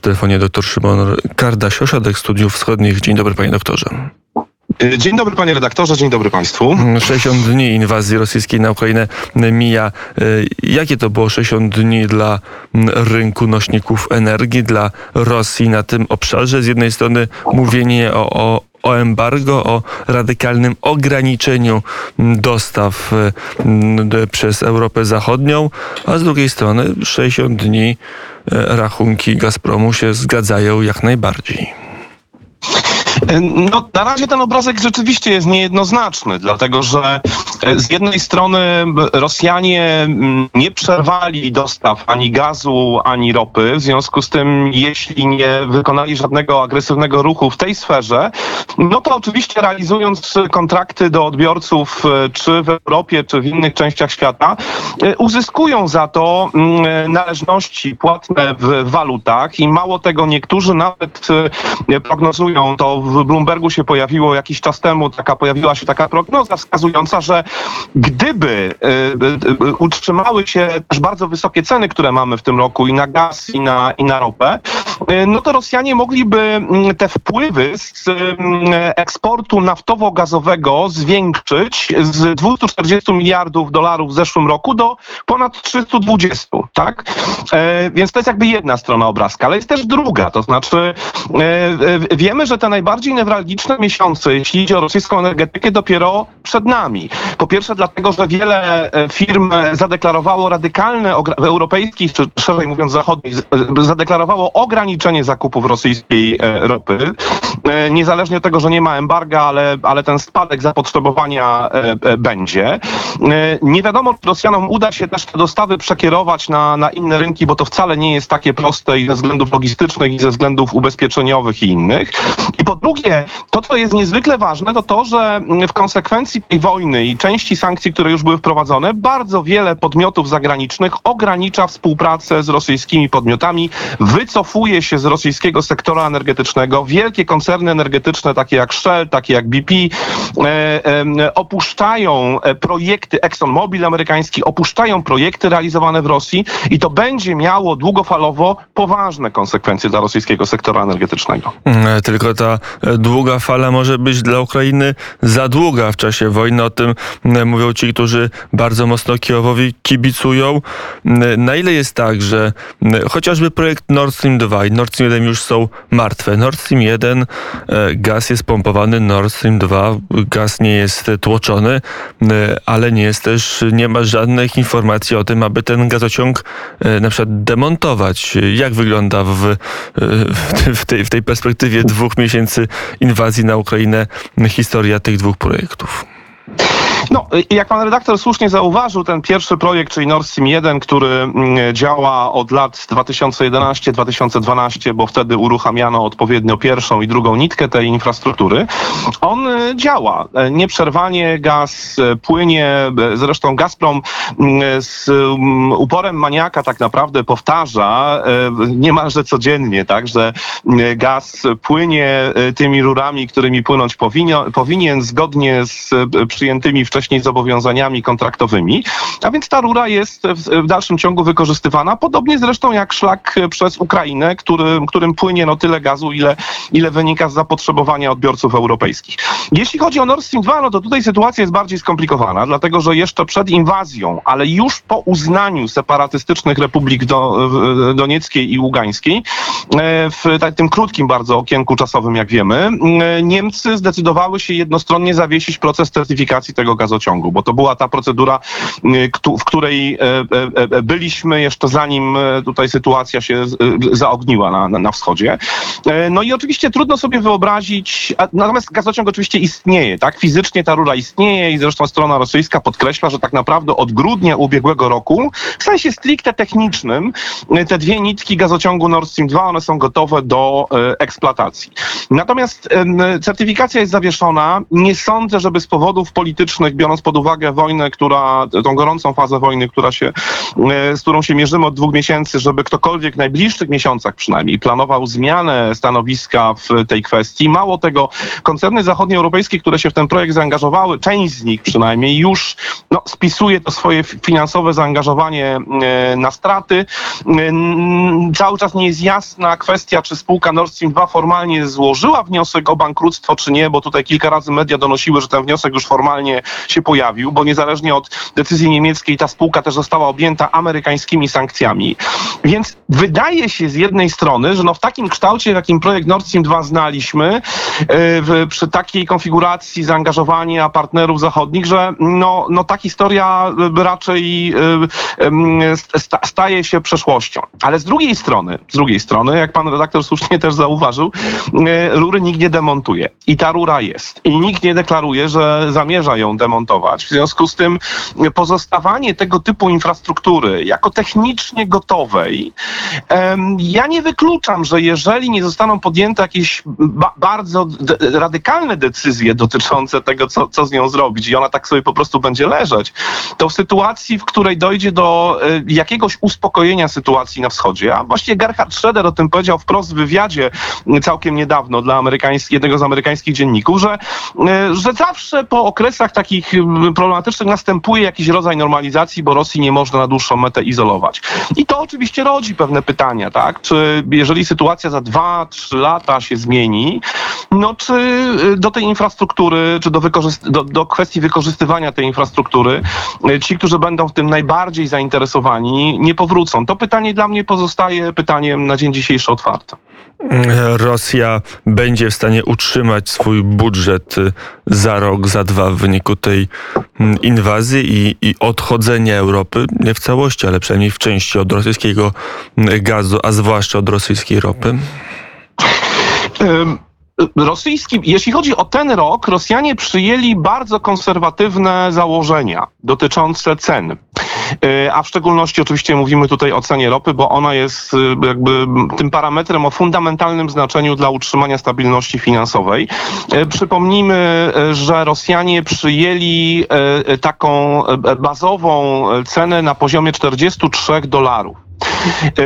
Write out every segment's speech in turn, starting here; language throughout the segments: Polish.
przy telefonie dr Szymon Kardaś, ośrodek studiów wschodnich. Dzień dobry panie doktorze. Dzień dobry panie redaktorze, dzień dobry państwu. 60 dni inwazji rosyjskiej na Ukrainę mija. Jakie to było 60 dni dla rynku nośników energii, dla Rosji na tym obszarze? Z jednej strony mówienie o, o o embargo, o radykalnym ograniczeniu dostaw przez Europę Zachodnią, a z drugiej strony 60 dni e, rachunki Gazpromu się zgadzają jak najbardziej. No, na razie ten obrazek rzeczywiście jest niejednoznaczny, dlatego że z jednej strony Rosjanie nie przerwali dostaw ani gazu, ani ropy. W związku z tym, jeśli nie wykonali żadnego agresywnego ruchu w tej sferze, no to oczywiście realizując kontrakty do odbiorców, e, czy w Europie, czy w innych częściach świata, e, uzyskują za to należności płatne w walutach i mało tego, niektórzy nawet prognozują to w Bloombergu się pojawiło jakiś czas temu, taka pojawiła się taka prognoza wskazująca, że gdyby y, y, utrzymały się też bardzo wysokie ceny, które mamy w tym roku i na gaz, i na, i na ropę, no to Rosjanie mogliby mm, te wpływy z mm, eksportu naftowo-gazowego zwiększyć z 240 miliardów dolarów w zeszłym roku do ponad 320, tak? E, więc to jest jakby jedna strona obrazka, ale jest też druga, to znaczy e, wiemy, że te najbardziej newralgiczne miesiące, jeśli idzie o rosyjską energetykę, dopiero przed nami. Po pierwsze dlatego, że wiele e, firm zadeklarowało radykalne, europejskich, czy szerzej mówiąc zachodnich, e, zadeklarowało ograniczenie zakupów rosyjskiej e, ropy. Niezależnie od tego, że nie ma embarga, ale, ale ten spadek zapotrzebowania będzie. Nie wiadomo, czy Rosjanom uda się też te dostawy przekierować na, na inne rynki, bo to wcale nie jest takie proste i ze względów logistycznych, i ze względów ubezpieczeniowych i innych. I po drugie, to co jest niezwykle ważne, to to, że w konsekwencji tej wojny i części sankcji, które już były wprowadzone, bardzo wiele podmiotów zagranicznych ogranicza współpracę z rosyjskimi podmiotami, wycofuje się z rosyjskiego sektora energetycznego. Wielkie koncerny energetyczne, takie jak Shell, takie jak BP, e, e, opuszczają e, projekty, ExxonMobil amerykański, opuszczają projekty realizowane w Rosji i to będzie miało długofalowo poważne konsekwencje dla rosyjskiego sektora energetycznego. Mm, tylko ta długa fala może być dla Ukrainy za długa w czasie wojny. O tym mm, mówią ci, którzy bardzo mocno Kijowowi kibicują. Mm, na ile jest tak, że chociażby projekt Nord Stream 2 i Nord Stream 1 już są martwe. Nord Stream 1 e, gaz jest pompowany, Nord Stream 2 gaz nie jest tłoczony, ale nie jest też, nie ma żadnych informacji o tym, aby ten gazociąg e, na przykład demontować. Jak wygląda w, e, w, tej, w tej perspektywie dwóch miesięcy inwazji na Ukrainę historia tych dwóch projektów. No, jak pan redaktor słusznie zauważył, ten pierwszy projekt, czyli Nord Stream 1, który mm, działa od lat 2011-2012, bo wtedy uruchamiano odpowiednio pierwszą i drugą nitkę tej infrastruktury, on e, działa. E, nieprzerwanie gaz e, płynie, zresztą Gazprom mm, z mm, uporem maniaka tak naprawdę powtarza niemalże codziennie, tak, że gaz płynie tymi rurami, którymi płynąć powinien, powinien zgodnie z przyjętymi wcześniej zobowiązaniami kontraktowymi, a więc ta rura jest w, dalszym ciągu wykorzystywana, podobnie zresztą jak szlak przez Ukrainę, który, którym płynie no tyle gazu, ile, ile wynika z zapotrzebowania odbiorców europejskich. Jeśli chodzi o Nord Stream 2, no to tutaj sytuacja jest bardziej skomplikowana, dlatego że jeszcze przed inwazją, ale już po uznaniu separatystycznych republik do, donieckiej i ługańskiej, e, w tym krótkim bardzo okienku czasowym, jak wiemy, e, Niemcy zdecydowały się jednostronnie zawiesić proces certyfikacji tego gazociągu, bo to była ta procedura, y, w której e, e, e, byliśmy jeszcze zanim tutaj sytuacja się zaogniła na, na, wschodzie. No i oczywiście trudno sobie wyobrazić, natomiast gazociąg oczywiście istnieje, tak? Fizycznie ta rura istnieje i zresztą strona rosyjska podkreśla, że tak naprawdę od grudnia ubiegłego roku, w sensie stricte technicznym, te dwie nitki gazociągu Nord Stream 2, one są gotowe do eksploatacji. Natomiast certyfikacja jest zawieszona. Nie sądzę, żeby z powodów politycznych biorąc pod uwagę wojnę, która, tą gorącą fazę wojny, która się, z którą się mierzymy od dwóch miesięcy, żeby ktokolwiek w najbliższych miesiącach przynajmniej planował zmianę stanowiska w tej kwestii. Mało tego, koncerny zachodnioeuropejskie, które się w ten projekt zaangażowały, część z nich przynajmniej już no, spisuje to swoje finansowe zaangażowanie na straty. Cały czas nie jest jasna kwestia, czy spółka Nord Stream 2 formalnie złożyła wniosek o bankructwo, czy nie, bo tutaj kilka razy media donosiły, że ten wniosek już formalnie się pojawił, bo niezależnie od decyzji niemieckiej ta spółka też została objęta amerykańskimi sankcjami. Więc wydaje się z jednej strony, że no w takim kształcie, w jakim projekt Nord Stream 2 znaliśmy, e, w, przy takiej konfiguracji zaangażowania partnerów zachodnich, że no, no ta historia raczej e, staje się przeszłością. Ale z drugiej strony, z drugiej strony, jak pan redaktor słusznie też zauważył, e, rury nikt nie demontuje. I ta rura jest. I nikt nie deklaruje, że zamierza ją demontować. W związku z tym pozostawanie tego typu infrastruktury jako technicznie gotowej, ja nie wykluczam, że jeżeli nie zostaną podjęte jakieś ba bardzo radykalne decyzje dotyczące tego, co, co z nią zrobić i ona tak sobie po prostu będzie leżeć, to w sytuacji, w której dojdzie do e, jakiegoś uspokojenia sytuacji na wschodzie, a właściwie Gerhard Schroeder o tym powiedział wprost w wywiadzie całkiem niedawno dla jednego z amerykańskich dzienników, że, e, że zawsze po okresach takich problematycznych następuje jakiś rodzaj normalizacji, bo Rosji nie można na dłuższą metę izolować. I to oczywiście rodzi pewne pytania, tak? Czy jeżeli sytuacja za dwa, trzy lata się zmieni, no czy y, do tej infrastruktury, czy do, do, do kwestii wykorzystywania tej infrastruktury, y, ci, którzy będą w tym najbardziej zainteresowani, nie powrócą? To pytanie dla mnie pozostaje pytaniem na dzień dzisiejszy otwarte. Rosja będzie w stanie utrzymać swój budżet y, za rok, za dwa w wyniku tej mm, inwazji i, i odchodzenia Europy, nie w całości, ale przynajmniej w części od rosyjskiego mm, gazu, a zwłaszcza od rosyjskiej ropy? Um rosyjski, jeśli chodzi o ten rok, Rosjanie przyjęli bardzo konserwatywne założenia dotyczące cen. E, a w szczególności oczywiście mówimy tutaj o cenie ropy, bo ona jest e, jakby tym parametrem o fundamentalnym znaczeniu dla utrzymania stabilności finansowej. E, przypomnijmy, że Rosjanie przyjęli taką bazową cenę na poziomie 43 dolarów.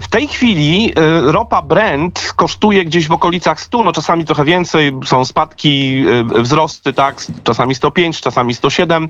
W tej chwili e, ropa Brent kosztuje gdzieś w okolicach 100, no czasami trochę więcej, są spadki, e, wzrosty, tak, czasami 105, czasami 107.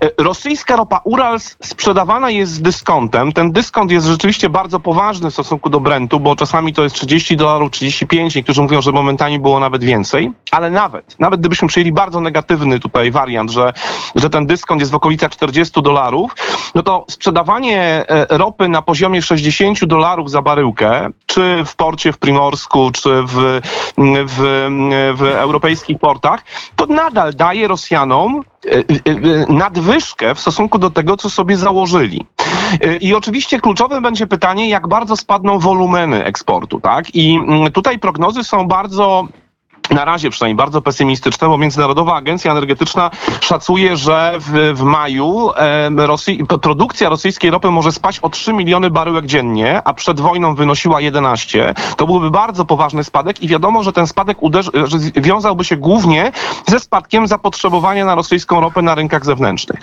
E, rosyjska ropa Urals sprzedawana jest z dyskontem. Ten dyskont jest rzeczywiście bardzo poważny w stosunku do Brentu, bo czasami to jest 30 dolarów, 35, niektórzy mówią, że momentami było nawet więcej, ale nawet, nawet gdybyśmy przyjęli bardzo negatywny tutaj wariant, że, że ten dyskont jest w okolicach 40 dolarów, no to sprzedawanie ropy na poziomie 60 10 dolarów za baryłkę, czy w porcie w Primorsku, czy w, w, w europejskich portach, to nadal daje Rosjanom e, e, e, nadwyżkę w stosunku do tego, co sobie założyli. I oczywiście kluczowe będzie pytanie, jak bardzo spadną wolumeny eksportu, tak? I mm, tutaj prognozy są bardzo na razie przynajmniej bardzo pesymistyczne, bo Międzynarodowa Agencja Energetyczna szacuje, że w, w maju e, Rosji, produkcja rosyjskiej ropy może spaść o 3 miliony baryłek dziennie, a przed wojną wynosiła 11. To byłby bardzo poważny spadek i wiadomo, że ten spadek uderzy, że wiązałby się głównie ze spadkiem zapotrzebowania na rosyjską ropę na rynkach zewnętrznych.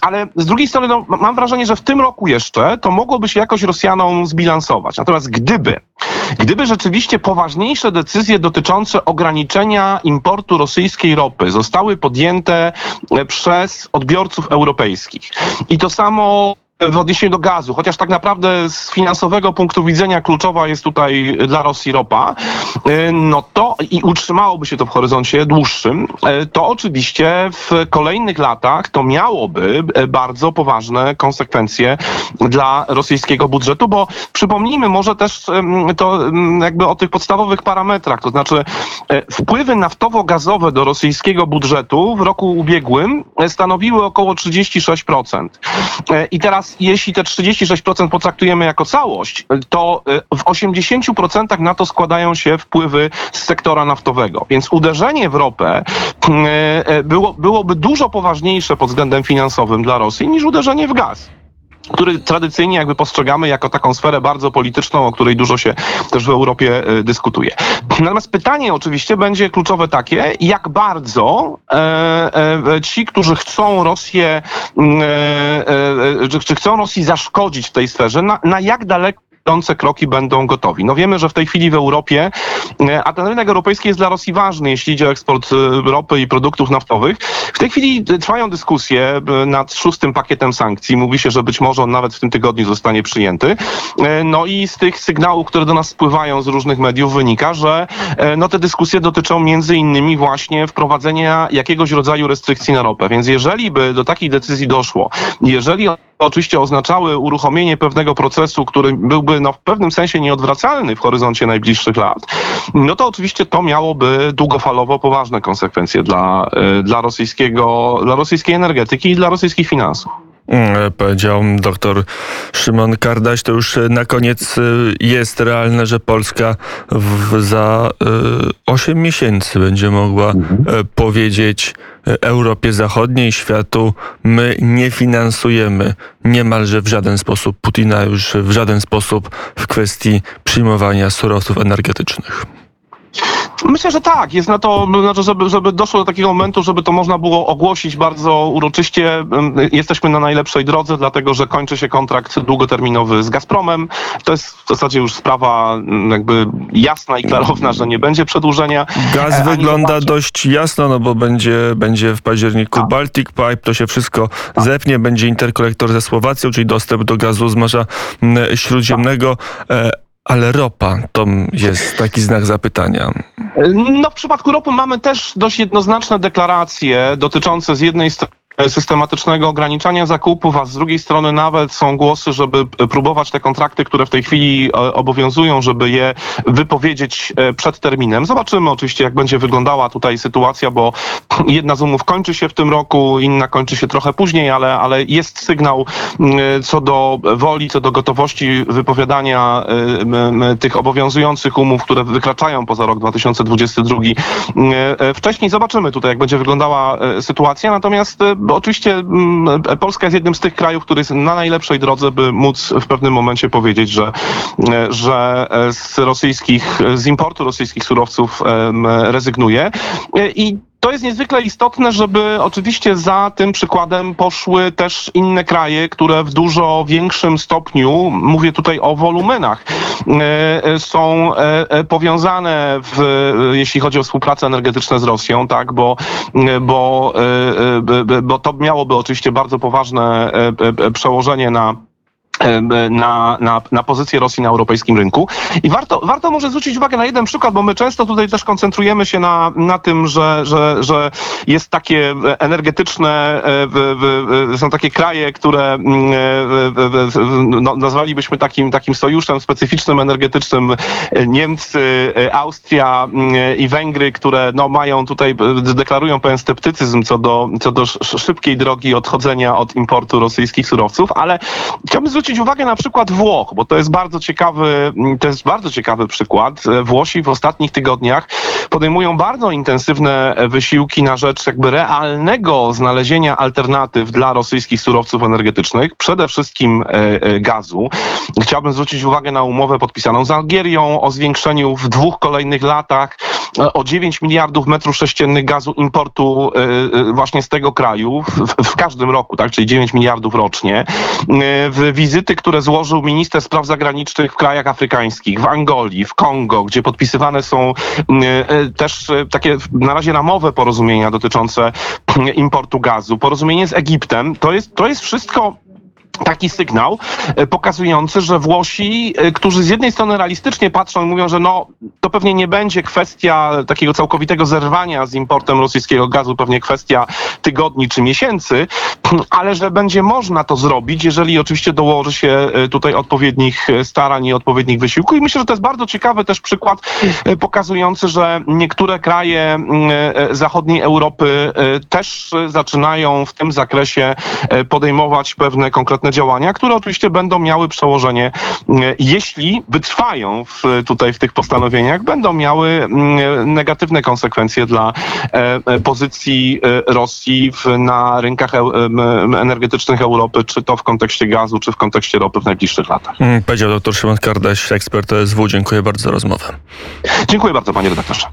Ale z drugiej strony no, mam wrażenie, że w tym roku jeszcze to mogłoby się jakoś Rosjanom zbilansować. Natomiast gdyby Gdyby rzeczywiście poważniejsze decyzje dotyczące ograniczenia importu rosyjskiej ropy zostały podjęte przez odbiorców europejskich. I to samo w odniesieniu do gazu, chociaż tak naprawdę z finansowego punktu widzenia kluczowa jest tutaj dla Rosji ropa, e, no to i utrzymałoby się to w horyzoncie dłuższym, e, to oczywiście w kolejnych latach to miałoby e, bardzo poważne konsekwencje dla rosyjskiego budżetu, bo przypomnijmy może też to jakby o tych podstawowych parametrach, to znaczy wpływy naftowo-gazowe do rosyjskiego budżetu w roku ubiegłym stanowiły około 36%. I teraz jeśli te 36% potraktujemy jako całość, to y, w 80% na to składają się wpływy z sektora naftowego. Więc uderzenie w ropę y, y, było, byłoby dużo poważniejsze pod względem finansowym dla Rosji niż uderzenie w gaz. Który tradycyjnie jakby postrzegamy jako taką sferę bardzo polityczną, o której dużo się też w Europie e, dyskutuje. Natomiast pytanie oczywiście będzie kluczowe takie, jak bardzo e, e, ci, którzy chcą Rosję, mm, e, e, czy chcą Rosji zaszkodzić w tej sferze, na, na jak daleko idące kroki będą gotowi. No wiemy, że w tej chwili w Europie, e, a ten rynek europejski jest dla Rosji ważny, jeśli idzie o eksport e, ropy i produktów naftowych. W tej chwili trwają dyskusje e, nad szóstym pakietem sankcji. Mówi się, że być może on nawet w tym tygodniu zostanie przyjęty. No i z tych sygnałów, które do nas spływają z różnych mediów wynika, że no te dyskusje dotyczą między innymi właśnie wprowadzenia jakiegoś rodzaju restrykcji na ropę. Więc jeżeli by do takiej decyzji doszło, jeżeli oczywiście oznaczały uruchomienie pewnego procesu, który byłby no, w pewnym sensie nieodwracalny w horyzoncie najbliższych lat, no to oczywiście to miałoby długofalowo poważne konsekwencje dla, e, dla, rosyjskiego, dla rosyjskiej energetyki i dla rosyjskich finansów. Mm, powiedział dr Szymon Kardaś. To już na koniec e, jest realne, że Polska w, za y, 8 miesięcy będzie mogła mhm. powiedzieć Europie Zachodniej, światu, my nie finansujemy niemalże w żaden sposób Putina, już w żaden sposób w kwestii przyjmowania surowców energetycznych. Myślę, że tak. Jest na to, znaczy, żeby, żeby doszło do takiego momentu, żeby to można było ogłosić bardzo uroczyście. Jesteśmy na najlepszej drodze, dlatego że kończy się kontrakt długoterminowy z Gazpromem. To jest w zasadzie już sprawa jakby jasna i klarowna, że nie będzie przedłużenia. Gaz e, wygląda dość jasno, no bo będzie, będzie w październiku tak. Baltic Pipe, to się wszystko tak. zepnie, będzie interkolektor ze Słowacją, czyli dostęp do gazu z Morza Śródziemnego. Tak. Ale ropa to jest taki znak zapytania. No w przypadku ropy mamy też dość jednoznaczne deklaracje dotyczące z jednej strony systematycznego ograniczania zakupów, a z drugiej strony nawet są głosy, żeby próbować te kontrakty, które w tej chwili e, obowiązują, żeby je wypowiedzieć e, przed terminem. Zobaczymy oczywiście, jak będzie wyglądała tutaj sytuacja, bo jedna z umów kończy się w tym roku, inna kończy się trochę później, ale, ale jest sygnał e, co do woli, co do gotowości wypowiadania tych obowiązujących umów, które wykraczają poza rok 2022. Wcześniej zobaczymy tutaj, jak będzie wyglądała sytuacja, natomiast oczywiście mm, Polska jest jednym z tych krajów, który jest na najlepszej drodze, by móc w pewnym momencie powiedzieć, że, że z rosyjskich, z importu rosyjskich surowców rezygnuje. I to jest niezwykle istotne, żeby oczywiście za tym przykładem poszły też inne kraje, które w dużo większym stopniu, mówię tutaj o wolumenach, e, e, są e, powiązane, w, jeśli chodzi o współpracę energetyczną z Rosją, tak, bo, bo, bo to miałoby oczywiście bardzo poważne przełożenie na na, na, na pozycję Rosji na europejskim rynku. I warto, warto może zwrócić uwagę na jeden przykład, bo my często tutaj też koncentrujemy się na, na tym, że, że, że jest takie energetyczne, e, są takie kraje, które mm, e, no, nazwalibyśmy takim, takim sojuszem specyficznym energetycznym e, Niemcy, Austria mm, i Węgry, które no, mają tutaj, deklarują pewien sceptycyzm co do, co do szybkiej drogi odchodzenia od importu rosyjskich surowców, ale chciałbym zwrócić zwrócić uwagę na przykład Włoch, bo to jest bardzo ciekawy, to jest bardzo ciekawy przykład. Włosi w ostatnich tygodniach podejmują bardzo intensywne wysiłki na rzecz jakby realnego znalezienia alternatyw dla rosyjskich surowców energetycznych, przede wszystkim e, e, gazu. Chciałbym zwrócić uwagę na umowę podpisaną z Algierią o zwiększeniu w dwóch kolejnych latach e, o 9 miliardów metrów sześciennych gazu importu właśnie z tego kraju w, w każdym roku, tak, czyli 9 miliardów rocznie. W wizyty, które złożył minister spraw zagranicznych w krajach afrykańskich, w Angolii, w Kongo, gdzie podpisywane są też takie na razie ramowe porozumienia dotyczące importu gazu, porozumienie z Egiptem, to jest, to jest wszystko taki sygnał e, pokazujący, że Włosi, e, którzy z jednej strony realistycznie patrzą i mówią, że no to pewnie nie będzie kwestia takiego całkowitego zerwania z importem rosyjskiego gazu, pewnie kwestia tygodni czy miesięcy, ale że będzie można to zrobić, jeżeli oczywiście dołoży się e, tutaj odpowiednich starań i odpowiednich wysiłków. I myślę, że to jest bardzo ciekawy też przykład pokazujący, że niektóre kraje zachodniej Europy też zaczynają w tym zakresie podejmować pewne konkretne konkretne działania, które oczywiście będą miały przełożenie, e, jeśli wytrwają w, tutaj w tych postanowieniach, będą miały mm, negatywne konsekwencje dla e, e, pozycji Rosji w, na rynkach energetycznych Europy, czy to w kontekście gazu, czy w kontekście ropy w najbliższych latach. Mm, Powiedział dr Szymon Kardaś, ekspert OSW. Dziękuję bardzo za rozmowę. Dziękuję bardzo, panie redaktorze.